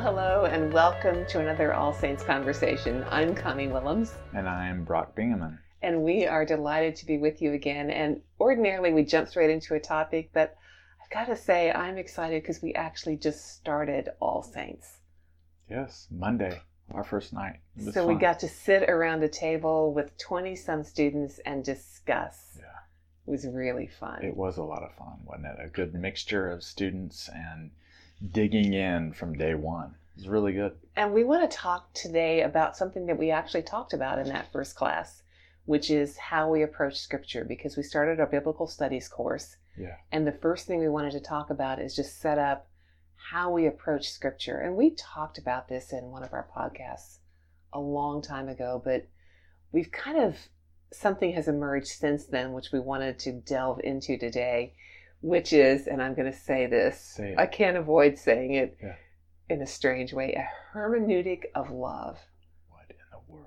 hello, and welcome to another All Saints conversation. I'm Connie Willems. And I'm Brock Bingaman. And we are delighted to be with you again. And ordinarily we jump straight into a topic, but I've got to say, I'm excited because we actually just started All Saints. Yes, Monday, our first night. So fun. we got to sit around a table with 20 some students and discuss. Yeah. It was really fun. It was a lot of fun, wasn't it? A good mixture of students and digging in from day one. It's really good. And we want to talk today about something that we actually talked about in that first class, which is how we approach scripture because we started our biblical studies course. Yeah. And the first thing we wanted to talk about is just set up how we approach scripture. And we talked about this in one of our podcasts a long time ago, but we've kind of something has emerged since then which we wanted to delve into today which is, and I'm going to say this, say I can't avoid saying it yeah. in a strange way, a hermeneutic of love. What in the world?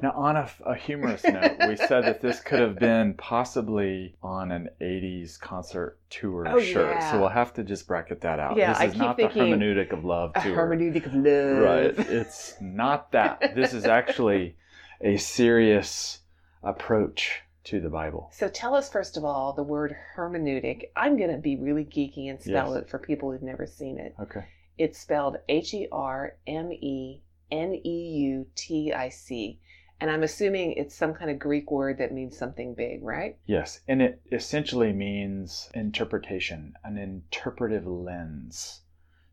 Now, on a, a humorous note, we said that this could have been possibly on an 80s concert tour oh, shirt. Yeah. So we'll have to just bracket that out. Yeah, this I is keep not the hermeneutic of love tour. hermeneutic of love. Right. It's not that. this is actually a serious approach to the Bible. So tell us first of all the word hermeneutic. I'm going to be really geeky and spell Yes. it for people who've never seen it. Okay. It's spelled H E R M E N E U T I C. And I'm assuming it's some kind of Greek word that means something big, right? Yes, and it essentially means interpretation, an interpretive lens.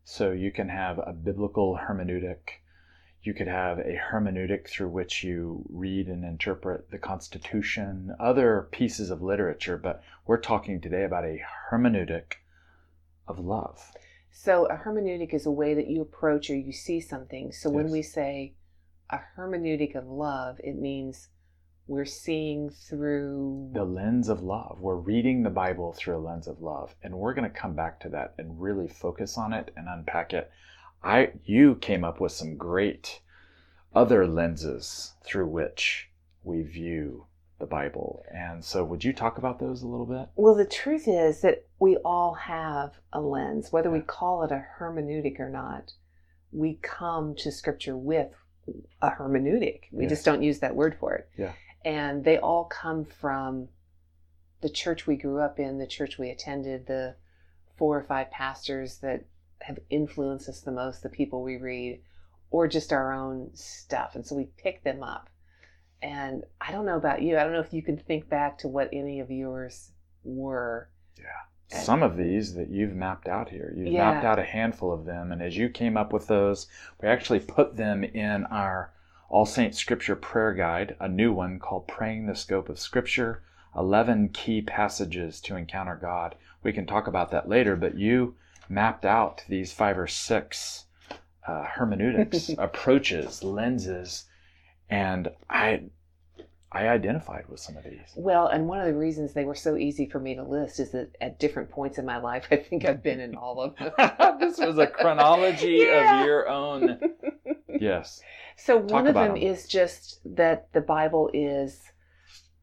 So you can have a biblical hermeneutic. You could have a hermeneutic through which you read and interpret the Constitution, other pieces of literature, but we're talking today about a hermeneutic of love. So a hermeneutic is a way that you approach or you see something. So when we say a hermeneutic of love, it means we're seeing through The lens of love. We're reading the Bible through a lens of love, and we're going to come back to that and really focus on it and unpack it. I you came up with some great other lenses through which we view the Bible. And so would you talk about those a little bit? Well, the truth is that we all have a lens, whether we call it a hermeneutic or not. We come to scripture with a hermeneutic. We Yes. just don't use that word for it. Yeah. And they all come from the church we grew up in, the church we attended, the four or five pastors that have influenced us the most, the people we read, or just our own stuff. And so we pick them up. And I don't know about you. I don't know if you can think back to what any of yours were. And- Some of these that you've mapped out here. You've Yeah. mapped out a handful of them and as you came up with those, we actually put them in our All Saints Scripture Prayer Guide, a new one called Praying the Scope of Scripture 11 Key Passages to Encounter God. We can talk about that later, but you mapped out these five or six uh, hermeneutics, approaches, lenses, and I, I identified with some of these. Well, and one of the reasons they were so easy for me to list is that at different points in my life, I think I've been in all of them. this was a chronology Yeah. of your own. Yes. So Talk one of them, them 'em. is just that the Bible is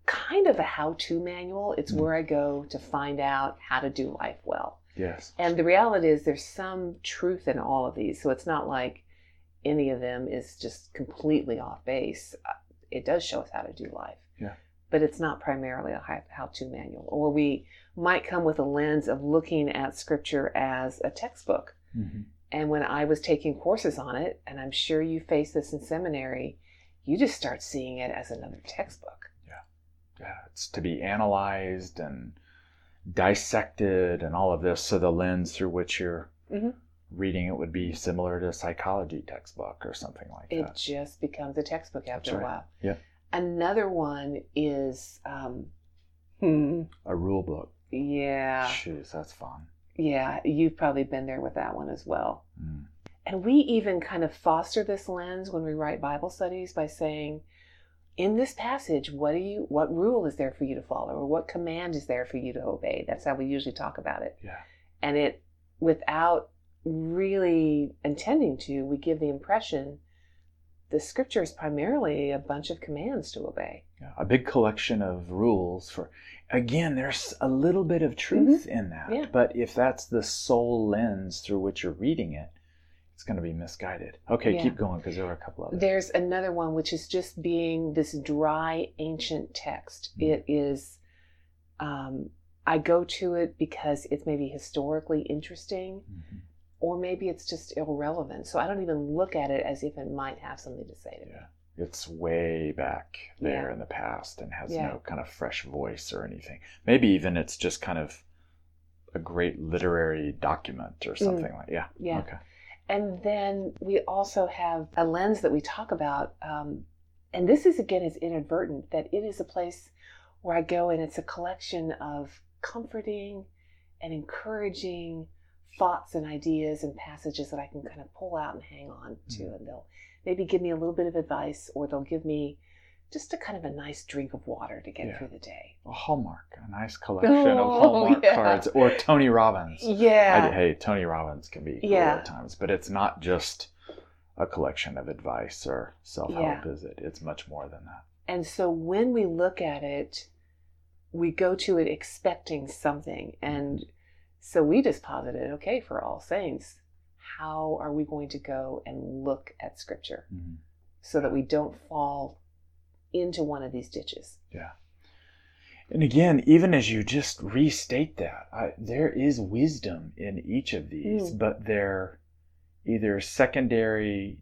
kind of a how-to manual. It's Mm. where I go to find out how to do life well. Yes. And the reality is there's some truth in all of these. So it's not like any of them is just completely off base. Uh, It does show us how to do life. Yeah. But it's not primarily a how-to manual. Or we might come with a lens of looking at scripture as a textbook. hmm And when I was taking courses on it, and I'm sure you face this in seminary, you just start seeing it as another textbook. Yeah. Yeah. It's to be analyzed and dissected and all of this. So the lens through which you're Mhm. reading it would be similar to a psychology textbook or something like It that. It just becomes a textbook after That's a while. Yeah. Another one is, um, hmm, A rule book. yeah, Shoes, that's fun. yeah, you've probably been there with that one as well. Mm. And we even kind of foster this lens when we write Bible studies by saying, in this passage, what do you what rule is there for you to follow or what command is there for you to obey? That's how we usually talk about it. Yeah. And it without really intending to, we give the impression the scripture is primarily a bunch of commands to obey. Yeah, a big collection of rules for again there's a little bit of truth in that Mm-hmm. Yeah. but if that's the sole lens through which you're reading it it's going to be misguided. Okay, Yeah. keep going because there are a couple of There's another one which is just being this dry ancient text. Mm. It is, um, I go to it because it's maybe historically interesting, Mhm. or maybe it's just irrelevant. So I don't even look at it as if it might have something to say to me. Yeah. It's way back there Yeah. in the past and has Yeah. no kind of fresh voice or anything. Maybe even it's just kind of a great literary document or something like yeah. Mm. Yeah. Okay. And then we also have a lens that we talk about. Um, and this is, again, is inadvertent, that it is a place where I go and it's a collection of comforting and encouraging thoughts and ideas and passages that I can kind of pull out and hang on to. Mhm. And they'll maybe give me a little bit of advice or they'll give me just a kind of a nice drink of water to get Yeah. through the day. A Hallmark, a nice collection Oh, of Hallmark yeah. cards or Tony Robbins. I, Yeah. hey, Tony Robbins can be cool Yeah. at times, but it's not just a collection of advice or self-help, Yeah. is it? It's much more than that. And so when we look at it, we go to it expecting something. And so we just posited, okay, for all saints, how are we going to go and look at scripture Mhm. so that we don't fall into one of these ditches? Yeah. And again, even as you just restate that, I, there is wisdom in each of these, Mm. but they're either secondary,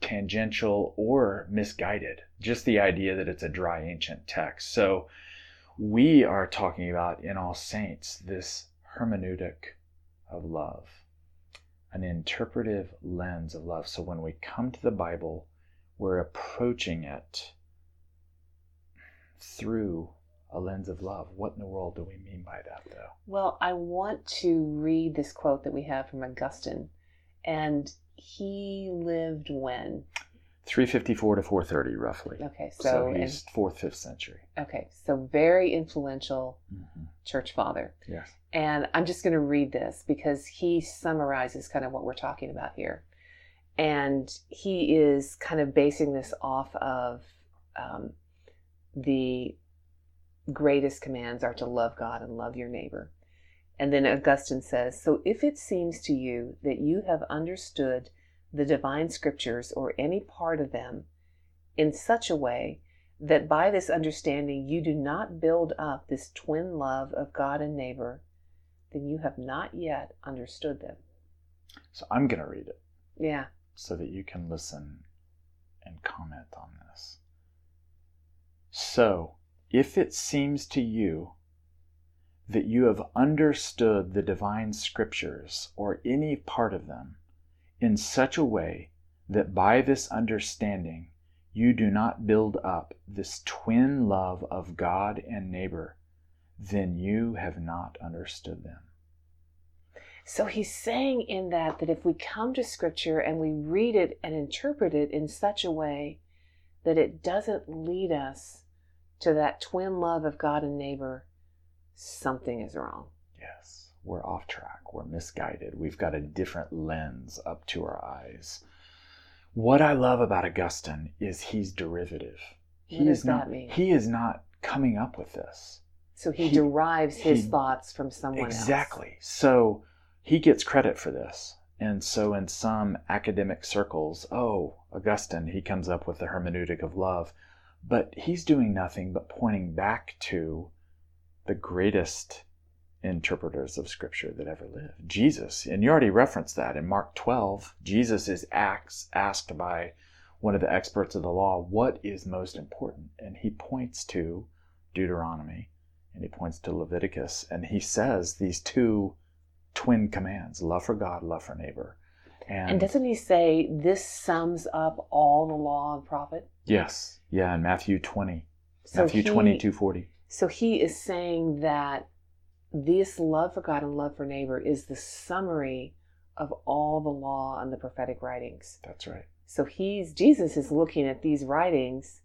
tangential, or misguided. Just the idea that it's a dry ancient text. So we are talking about in All Saints this hermeneutic of love, an interpretive lens of love. So when we come to the Bible, we're approaching it through a lens of love. What in the world do we mean by that, though? Well, I want to read this quote that we have from Augustine. And he lived when? 354 to 430, roughly. Okay, So, so, and- he's fourth, fifth century. okay, so very influential hmm church father. Yes. And I'm just going to read this because he summarizes kind of what we're talking about here. And he is kind of basing this off of um, the greatest commands are to love God and love your neighbor. And then Augustine says, So if it seems to you that you have understood the divine scriptures or any part of them in such a way that by this understanding you do not build up this twin love of God and neighbor, then you have not yet understood them. So I'm going to read it Yeah. so that you can listen and comment on this. So, if it seems to you that you have understood the divine scriptures or any part of them in such a way that by this understanding you do not build up this twin love of God and neighbor, then you have not understood them. So he's saying in that that if we come to scripture and we read it and interpret it in such a way that it doesn't lead us to that twin love of God and neighbor, something is wrong. Yes, we're off track. We're misguided. We've got a different lens up to our eyes. What I love about Augustine is he's derivative. He What does is not that mean? he is not coming up with this. So he, He- derives his he- thoughts from someone else. exactly. So he gets credit for this. And so in some academic circles, oh, Augustine, he comes up with the hermeneutic of love. But he's doing nothing but pointing back to the greatest interpreters of scripture that ever lived. Jesus and you already referenced that in mark 12 jesus is asked, asked by one of the experts of the law what is most important? And he points to deuteronomy and he points to leviticus and he says these two twin commands love for god love for neighbor. And, And doesn't he say this sums up all the law and prophet? yes yeah in matthew 20 So matthew he- 22 40 So he is saying that this love for God and love for neighbor is the summary of all the law and the prophetic writings. that's right So he's Jesus is looking at these writings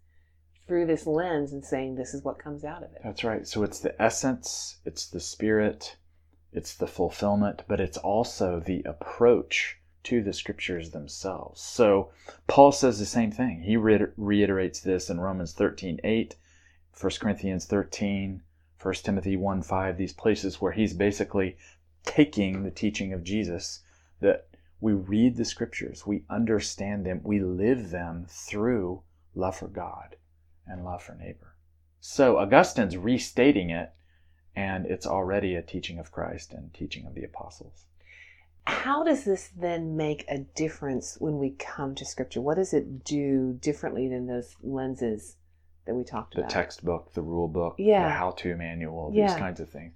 through this lens and saying this is what comes out of it. That's right. So it's the essence, it's the spirit, it's the fulfillment, but it's also the approach to the scriptures themselves. So Paul says the same thing. He reiter- reiterates this in Romans 13 8, 1 Corinthians 13, 1 Timothy 1 5, these places where he's basically taking the teaching of Jesus that We read the scriptures, we understand them, we live them through love for God and love for neighbor. So Augustine's restating it, and it's already a teaching of Christ and teaching of the apostles. How does this then make a difference when we come to Scripture? What does it do differently than those lenses that we talked The about? The textbook, the rule book, Yeah. the how to manual, these Yeah. kinds of things.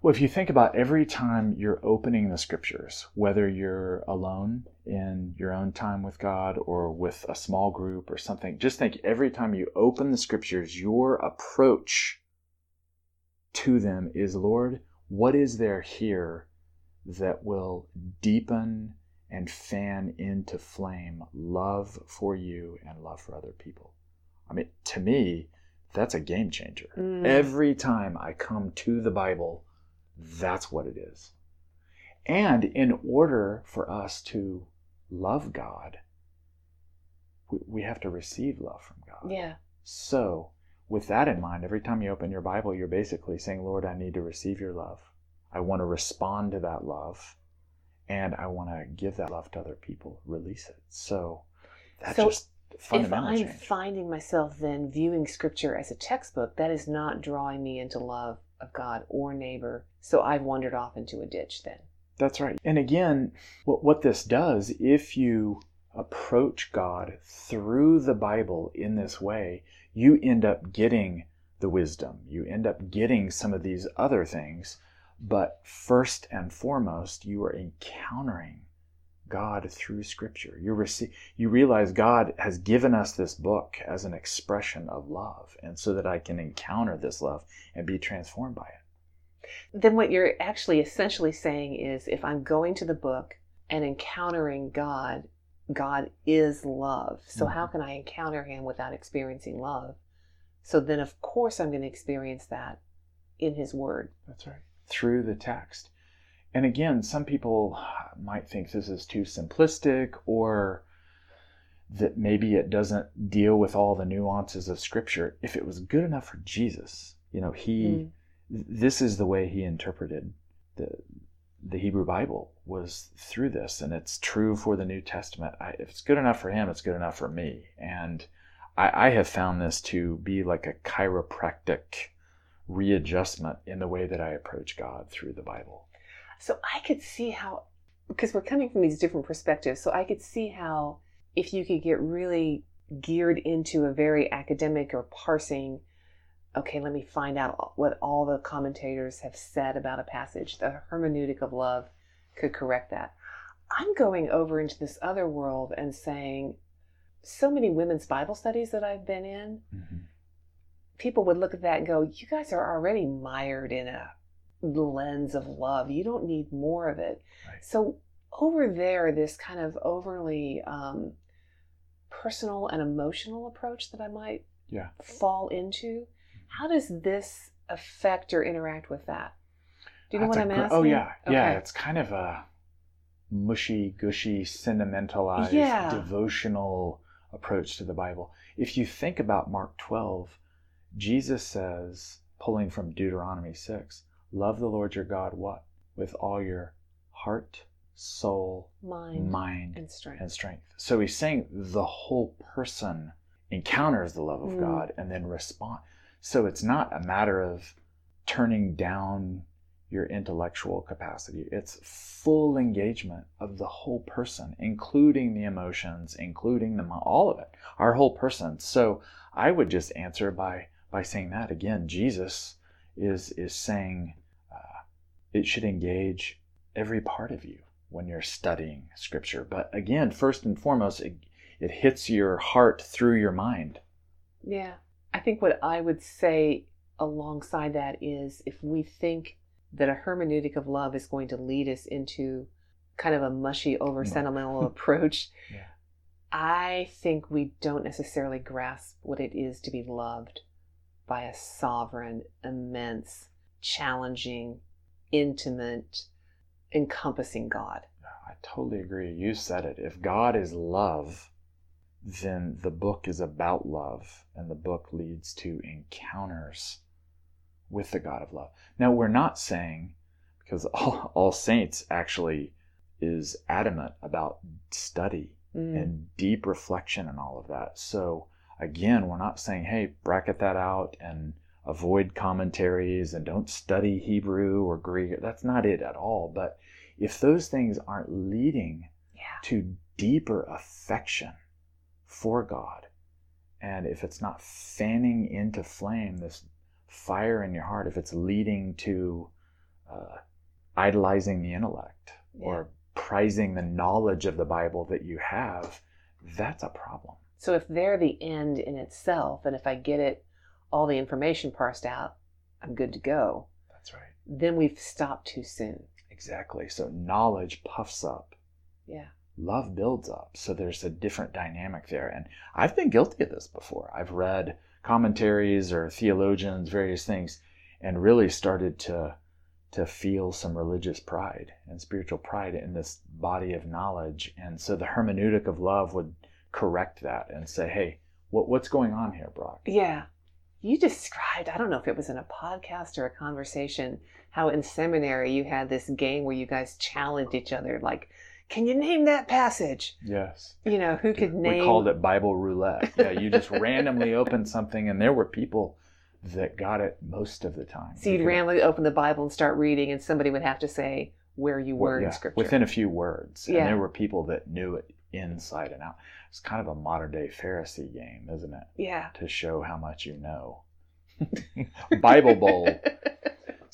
Well, if you think about every time you're opening the scriptures, whether you're alone in your own time with God or with a small group or something, just think every time you open the scriptures, your approach to them is Lord, what is there here that will deepen and fan into flame love for you and love for other people? I mean, to me, that's a game changer. Mm. Every time I come to the Bible, that's what it is. And in order for us to love God, we, we have to receive love from God. Yeah. So, with that in mind, every time you open your Bible, you're basically saying, Lord, I need to receive your love. I want to respond to that love, and I want to give that love to other people, release it. So, that's So, just If fundamental I'm change. finding myself then viewing Scripture as a textbook, that is not drawing me into love of God or neighbor. So I've wandered off into a ditch then. That's right. And again, what, what this does, if you approach God through the Bible in this way, you end up getting the wisdom. You end up getting some of these other things. But first and foremost, you are encountering God through Scripture. You, rece- you realize God has given us this book as an expression of love, and so that I can encounter this love and be transformed by it. Then what you're actually essentially saying is if I'm going to the book and encountering God, God is love. So how Mhm. can I encounter him without experiencing love? So then of course I'm going to experience that in his word. That's right. Through the text. And again, some people might think this is too simplistic or that maybe it doesn't deal with all the nuances of scripture. If it was good enough for Jesus, you know, he Mm. this is the way he interpreted the the Hebrew Bible was through this, and it's true for the New Testament. I, if it's good enough for him, it's good enough for me. And I, I have found this to be like a chiropractic readjustment in the way that I approach God through the Bible. So I could see how, because we're coming from these different perspectives, so I could see how if you could get really geared into a very academic or parsing, okay, let me find out what all the commentators have said about a passage, the hermeneutic of love could correct that. I'm going over into this other world and saying, so many women's Bible studies that I've been in, mm-hmm. People would look at that and go, You guys are already mired in a lens of love. You don't need more of it. Right. So, over there, this kind of overly um, personal and emotional approach that I might Yeah. fall into, how does this affect or interact with that? Do you know That's what I'm gr- asking? Oh yeah, yeah. It's kind of a mushy, gushy, sentimentalized, Yeah. devotional approach to the Bible. If you think about Mark 12, Jesus says, pulling from Deuteronomy 6, love the Lord your God what? With all your heart, soul, Mind mind, and strength. and strength. So he's saying the whole person encounters the love of Mm. God and then respond. So it's not a matter of turning down your intellectual capacity. It's full engagement of the whole person, including the emotions, including the all of it, our whole person. So I would just answer by by saying that again. Jesus is is saying uh, it should engage every part of you when you're studying Scripture. But again, first and foremost, it, it hits your heart through your mind. Yeah. I think what I would say alongside that is if we think that a hermeneutic of love is going to lead us into kind of a mushy, over sentimental approach, Yeah. I think we don't necessarily grasp what it is to be loved by a sovereign, immense, challenging, intimate, encompassing God. I totally agree. You said it. If God is love, then the book is about love, and the book leads to encounters with the God of love. Now, we're not saying, because all, all saints actually is adamant about study Mm. and deep reflection and all of that. So again, we're not saying, hey, bracket that out and avoid commentaries and don't study Hebrew or Greek. That's not it at all. But if those things aren't leading yeah. to deeper affection for God, and if it's not fanning into flame this fire in your heart, if it's leading to uh, idolizing the intellect or prizing the knowledge of the Bible that you have, that's a problem. So if they're the end in itself, and if I get it, all the information parsed out, I'm good to go. That's right. Then we've stopped too soon. Exactly. So knowledge puffs up, Yeah. love builds up. So there's a different dynamic there. And I've been guilty of this before. I've read commentaries or theologians, various things, and really started to to feel some religious pride and spiritual pride in this body of knowledge. And so the hermeneutic of love would correct that and say, hey, what, what's going on here, Brock? Yeah. You described, I don't know if it was in a podcast or a conversation, how in seminary you had this game where you guys challenged each other, like, can you name that passage? Yes. You know, who could name. We called it Bible roulette. Yeah, you just randomly opened something, and there were people that got it most of the time. So you'd randomly open the Bible and start reading, and somebody would have to say where you were yeah, in Scripture. within a few words. Yeah. And there were people that knew it inside and out. It's kind of a modern day Pharisee game, isn't it? yeah. To show how much you know. Bible Bowl.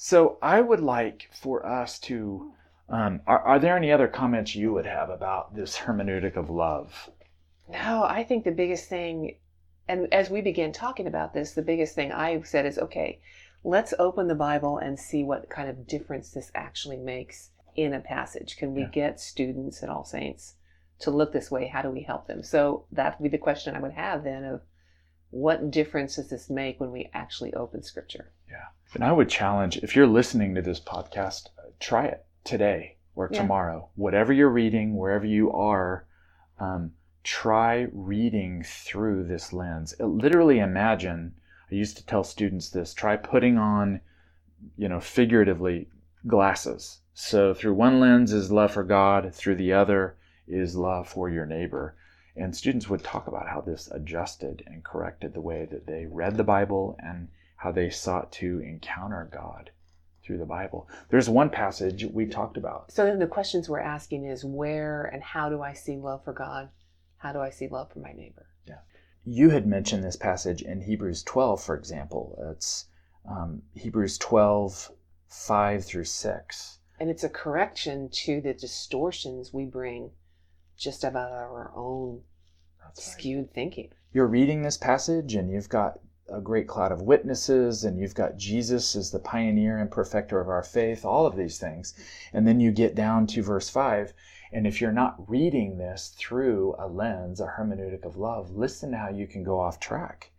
So I would like for us to. Um, are, are there any other comments you would have about this hermeneutic of love? No, I think the biggest thing, and as we begin talking about this, the biggest thing I said is okay, let's open the Bible and see what kind of difference this actually makes in a passage. Can we Yeah. get students at All Saints to look this way? How do we help them? So that would be the question I would have then of what difference does this make when we actually open Scripture? Yeah. And I would challenge if you're listening to this podcast, uh, try it today or Yeah. tomorrow. Whatever you're reading, wherever you are, um, try reading through this lens. Uh, literally imagine, I used to tell students this try putting on, you know, figuratively, glasses. So through one lens is love for God, through the other is love for your neighbor. And students would talk about how this adjusted and corrected the way that they read the Bible and how they sought to encounter God through the Bible. There's one passage we talked about. So then the questions we're asking is where and how do I see love for God? How do I see love for my neighbor? Yeah. You had mentioned this passage in Hebrews 12, for example. It's um, Hebrews 12, 5 through 6. And it's a correction to the distortions we bring just about our own skewed thinking. You're reading this passage and you've got a great cloud of witnesses and you've got Jesus as the pioneer and perfecter of our faith, all of these things. And then you get down to verse 5. And if you're not reading this through a lens, a hermeneutic of love, listen to how you can go off track.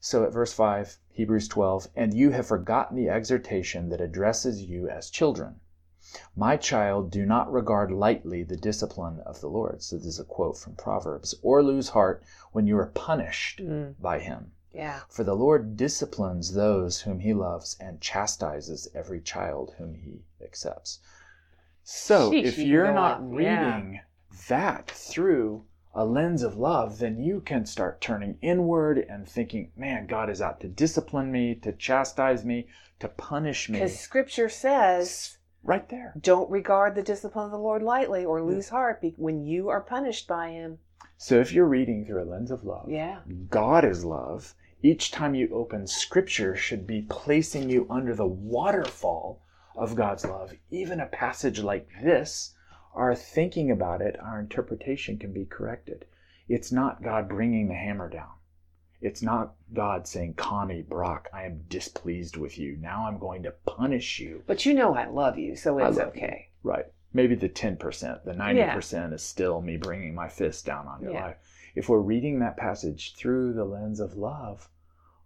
So at verse 5, Hebrews 12, and you have forgotten the exhortation that addresses you as children. My child, do not regard lightly the discipline of the Lord. So this is a quote from Proverbs, or lose heart when you are punished Mm, by him. yeah. For the Lord disciplines those whom he loves and chastises every child whom he accepts. So Sheesh, if you you're go not on. Yeah. reading that through a lens of love, then you can start turning inward and thinking, man, God is out to discipline me, to chastise me, to punish me. Because scripture says, Right there. don't regard the discipline of the Lord lightly or lose heart be- when you are punished by him. So if you're reading through a lens of love, Yeah. God is love. Each time you open scripture should be placing you under the waterfall of God's love. Even a passage like this, our thinking about it, our interpretation can be corrected. It's not God bringing the hammer down. It's not God saying, Connie, Brock, I am displeased with you. Now I'm going to punish you. But you know I love you, so it's love you. okay. Right. Maybe the 10%, the 90% is still me bringing my fist down on your Yeah. life. If we're reading that passage through the lens of love,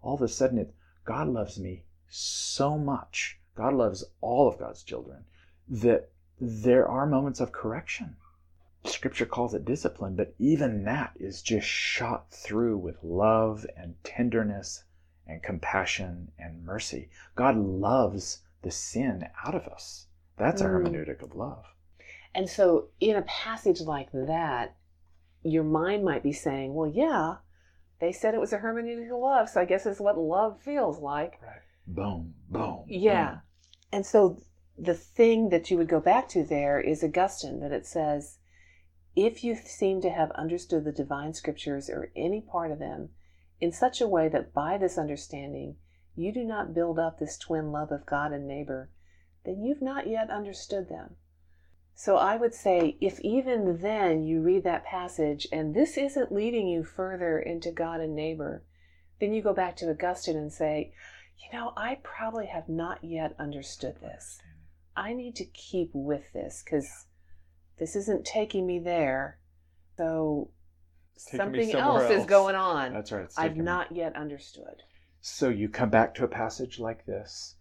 all of a sudden it, God loves me so much. God loves all of God's children that there are moments of correction. Scripture calls it discipline, but even that is just shot through with love and tenderness and compassion and mercy. God loves the sin out of us. That's a Mm. hermeneutic of love. And so, in a passage like that, your mind might be saying, well, yeah, they said it was a hermeneutic of love, so I guess it's what love feels like. Right. Boom, boom. Yeah. boom. And so, the thing that you would go back to there is Augustine, that it says, if you seem to have understood the divine scriptures or any part of them in such a way that by this understanding you do not build up this twin love of God and neighbor, then you've not yet understood them. So I would say, if even then you read that passage and this isn't leading you further into God and neighbor, then you go back to Augustine and say, you know, I probably have not yet understood this. I need to keep with this because this isn't taking me there. So something somewhere else, is going on. That's right. I've me- not yet understood. So you come back to a passage like this,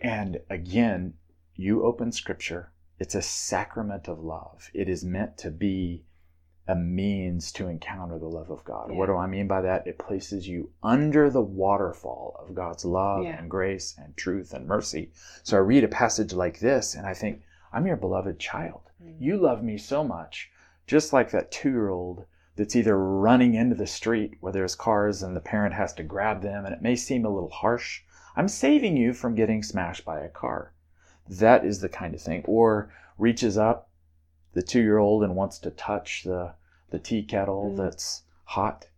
and again, you open scripture. It's a sacrament of love. It is meant to be a means to encounter the love of God. What do I mean by that? It places you under the waterfall of God's love Yeah. and grace and truth and mercy. So I read a passage like this and I think, I'm your beloved child. You love me so much, just like that two year old that's either running into the street where there's cars and the parent has to grab them, and it may seem a little harsh. I'm saving you from getting smashed by a car. That is the kind of thing. Or reaches up, the two year old, and wants to touch the, the tea kettle Mm. that's hot.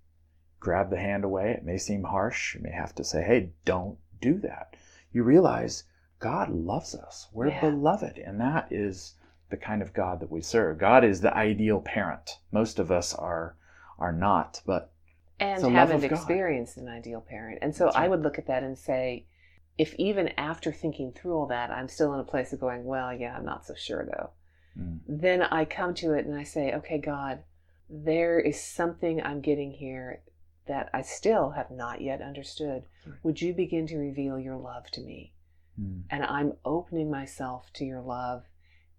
Grab the hand away. It may seem harsh. You may have to say, hey, don't do that. You realize God loves us. We're Yeah. beloved. And that is the kind of God that we serve. God is the ideal parent. Most of us are are not, but and haven't experienced an ideal parent. And so That's I would look at that and say, if even after thinking through all that, I'm still in a place of going, well, yeah, I'm not so sure though. mm, Then I come to it and I say, okay, God, there is something I'm getting here that I still have not yet understood. Right. Would you begin to reveal your love to me? Mm, And I'm opening myself to your love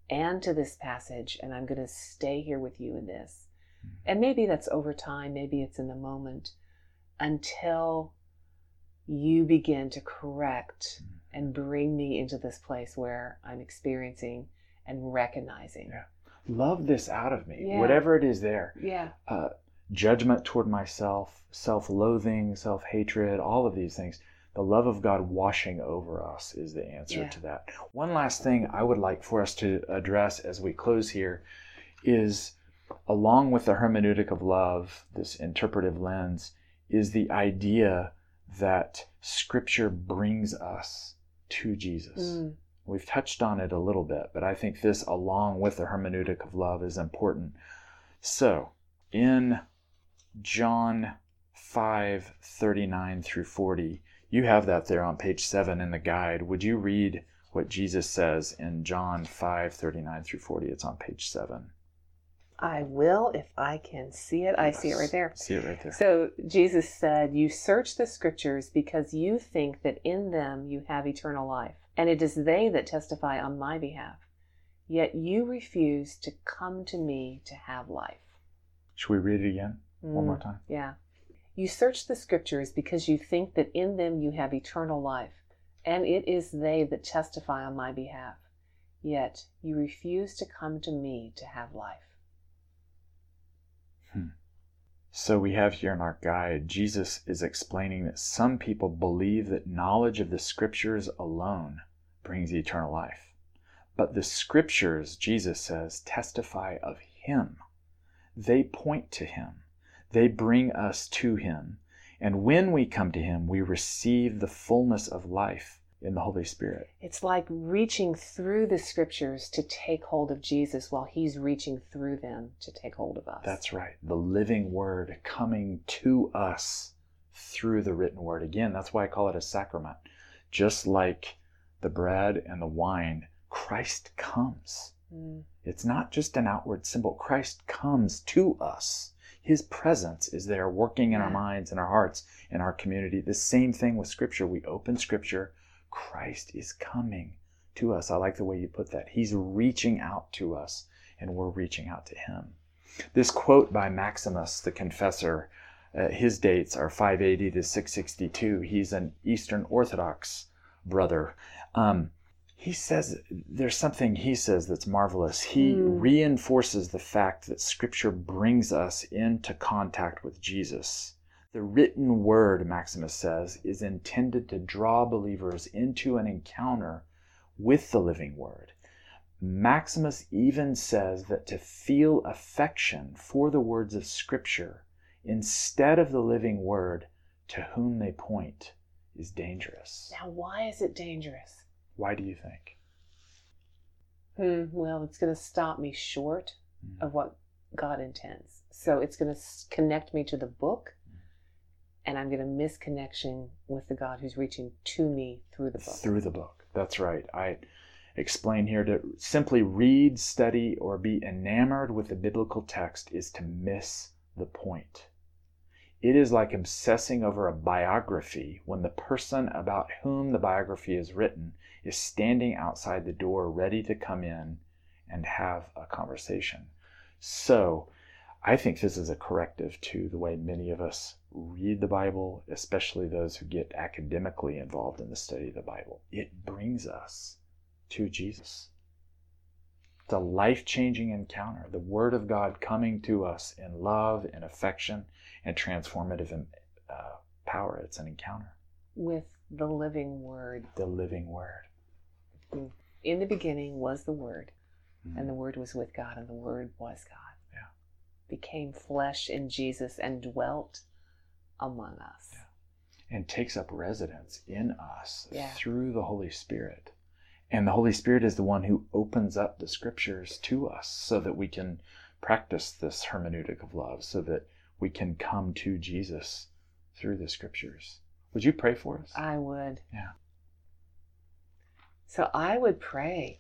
and to this passage, and I'm going to stay here with you in this. Mhm. And maybe that's over time, maybe it's in the moment, until you begin to correct and bring me into this place where I'm experiencing and recognizing. Yeah. love this out of me, Yeah. whatever it is there. Yeah. uh, judgment toward myself, self loathing, self hatred, all of these things. The love of God washing over us is the answer Yeah. to that. One last thing I would like for us to address as we close here is along with the hermeneutic of love, this interpretive lens, is the idea that Scripture brings us to Jesus. Mm. We've touched on it a little bit, but I think this, along with the hermeneutic of love, is important. So, in John 5 39 through 40, you have that there on page 7 in the guide. Would you read what Jesus says in John 5 39 through 40? It's on page 7. I will if I can see it. I see it right there. See it right there. So Jesus said, You search the scriptures because you think that in them you have eternal life, and it is they that testify on my behalf. Yet you refuse to come to me to have life. Should we read it again? One more Mm, time. Yeah. You search the scriptures because you think that in them you have eternal life, and it is they that testify on my behalf. Yet you refuse to come to me to have life. Hmm. So we have here in our guide, Jesus is explaining that some people believe that knowledge of the scriptures alone brings eternal life. But the scriptures, Jesus says, testify of Him. They point to Him. They bring us to Him. And when we come to Him, we receive the fullness of life in the Holy Spirit. It's like reaching through the scriptures to take hold of Jesus while he's reaching through them to take hold of us. That's right. The living word coming to us through the written word. Again, that's why I call it a sacrament. Just like the bread and the wine, Christ comes. Mm, It's not just an outward symbol. Christ comes to us. His presence is there working in our minds and our hearts in our community. The same thing with Scripture. We open Scripture, Christ is coming to us. I like the way you put that. He's reaching out to us, and we're reaching out to Him. This quote by Maximus the Confessor, uh, his dates are 580 to 662. He's an Eastern Orthodox brother. Um, he says there's something he says that's marvelous. He Mm. reinforces the fact that Scripture brings us into contact with Jesus. The written word, Maximus says, is intended to draw believers into an encounter with the living word. Maximus even says that to feel affection for the words of Scripture instead of the living word to whom they point is dangerous. Now, why is it dangerous? Why do you think? Hmm, well, it's going to stop me short of what God intends. So it's going to connect me to the book, and I'm going to miss connection with the God who's reaching to me through the book. Through the book. That's right. I explain here to simply read, study, or be enamored with the biblical text is to miss the point. It is like obsessing over a biography when the person about whom the biography is written is standing outside the door ready to come in and have a conversation. So, I think this is a corrective to the way many of us read the Bible, especially those who get academically involved in the study of the Bible. It brings us to Jesus. It's a life changing encounter. The Word of God coming to us in love and affection and transformative uh, power. It's an encounter. With the living word. The living Word. In the beginning was the Word, Mhm. and the Word was with God, and the Word was God. Yeah. Became flesh in Jesus and dwelt among us. Yeah. And takes up residence in us Yeah. through the Holy Spirit. And the Holy Spirit is the one who opens up the scriptures to us so that we can practice this hermeneutic of love, so that we can come to Jesus through the scriptures. Would you pray for us? I would. Yeah. So I would pray.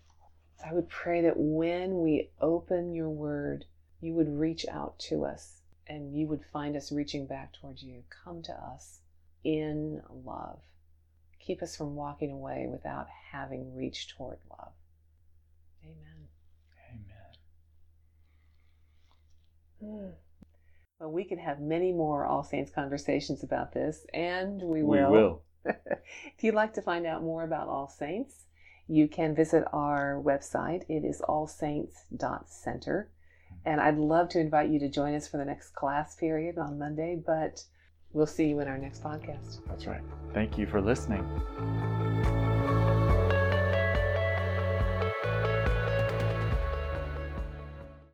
I would pray that when we open your word, you would reach out to us and you would find us reaching back towards you. Come to us in love. Keep us from walking away without having reached toward love. Amen. Amen. Hmm. Well, we could have many more All Saints conversations about this, and we will. We will. will. if you'd like to find out more about All Saints, you can visit our website. It is allsaints.center. And I'd love to invite you to join us for the next class period on Monday, but we'll see you in our next podcast. That's right. Thank you for listening.